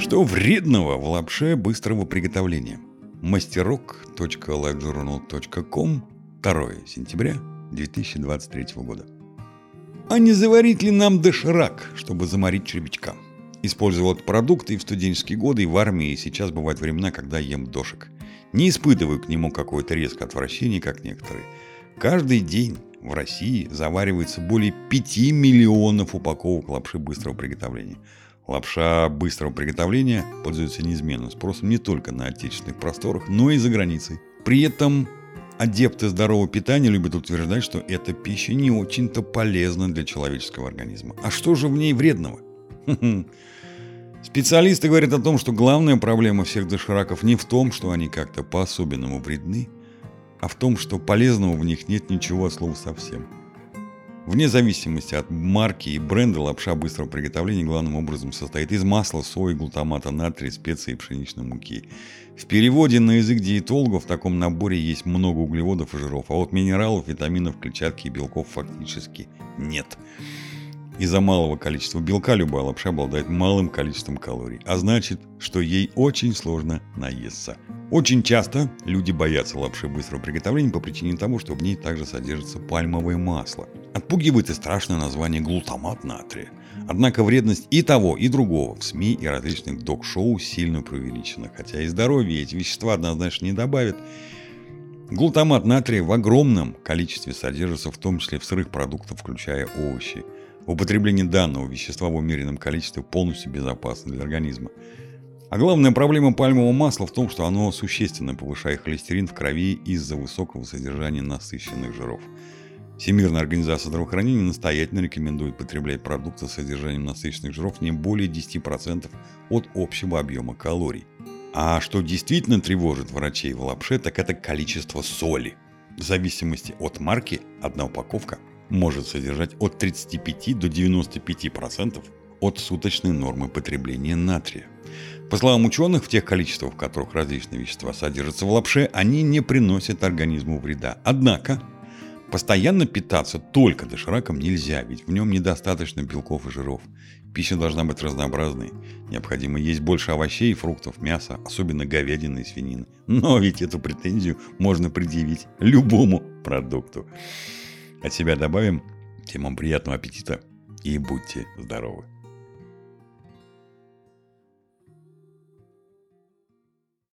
Что вредного в лапше быстрого приготовления? мастерок.livejournal.com 2 сентября 2023 года. А не заварить ли нам доширак, чтобы заморить червячка? Использовал этот продукт и в студенческие годы, и в армии, и сейчас бывают времена, когда ем дошик. Не испытываю к нему какое-то резкое отвращение, как некоторые. Каждый день в России заваривается более 5 миллионов упаковок лапши быстрого приготовления – Лапша быстрого приготовления пользуется неизменным спросом не только на отечественных просторах, но и за границей. При этом адепты здорового питания любят утверждать, что эта пища не очень-то полезна для человеческого организма. А что же в ней вредного? Специалисты говорят о том, что главная проблема всех дошираков не в том, что они как-то по-особенному вредны, а в том, что полезного в них нет ничего от слова совсем – Вне зависимости от марки и бренда лапша быстрого приготовления главным образом состоит из масла, сои, глутамата натрия, специй и пшеничной муки. В переводе на язык диетологов в таком наборе есть много углеводов и жиров, а вот минералов, витаминов, клетчатки и белков фактически нет. Из-за малого количества белка любая лапша обладает малым количеством калорий, а значит, что ей очень сложно наесться. Очень часто люди боятся лапши быстрого приготовления по причине того, что в ней также содержится пальмовое масло. Отпугивает и страшное название глутамат натрия. Однако вредность и того, и другого в СМИ и различных док-шоу сильно преувеличена, хотя и здоровье эти вещества однозначно не добавят. Глутамат натрия в огромном количестве содержится в том числе в сырых продуктах, включая овощи – Употребление данного вещества в умеренном количестве полностью безопасно для организма. А главная проблема пальмового масла в том, что оно существенно повышает холестерин в крови из-за высокого содержания насыщенных жиров. Всемирная организация здравоохранения настоятельно рекомендует потреблять продукты с содержанием насыщенных жиров не более 10% от общего объема калорий. А что действительно тревожит врачей в лапше, так это количество соли. В зависимости от марки одна упаковка может содержать от 35 до 95% от суточной нормы потребления натрия. По словам ученых, в тех количествах, в которых различные вещества содержатся в лапше, они не приносят организму вреда. Однако, постоянно питаться только дошираком нельзя, ведь в нем недостаточно белков и жиров. Пища должна быть разнообразной. Необходимо есть больше овощей, фруктов, мяса, особенно говядины и свинины. Но ведь эту претензию можно предъявить любому продукту. От себя добавим. Всем вам приятного аппетита и будьте здоровы.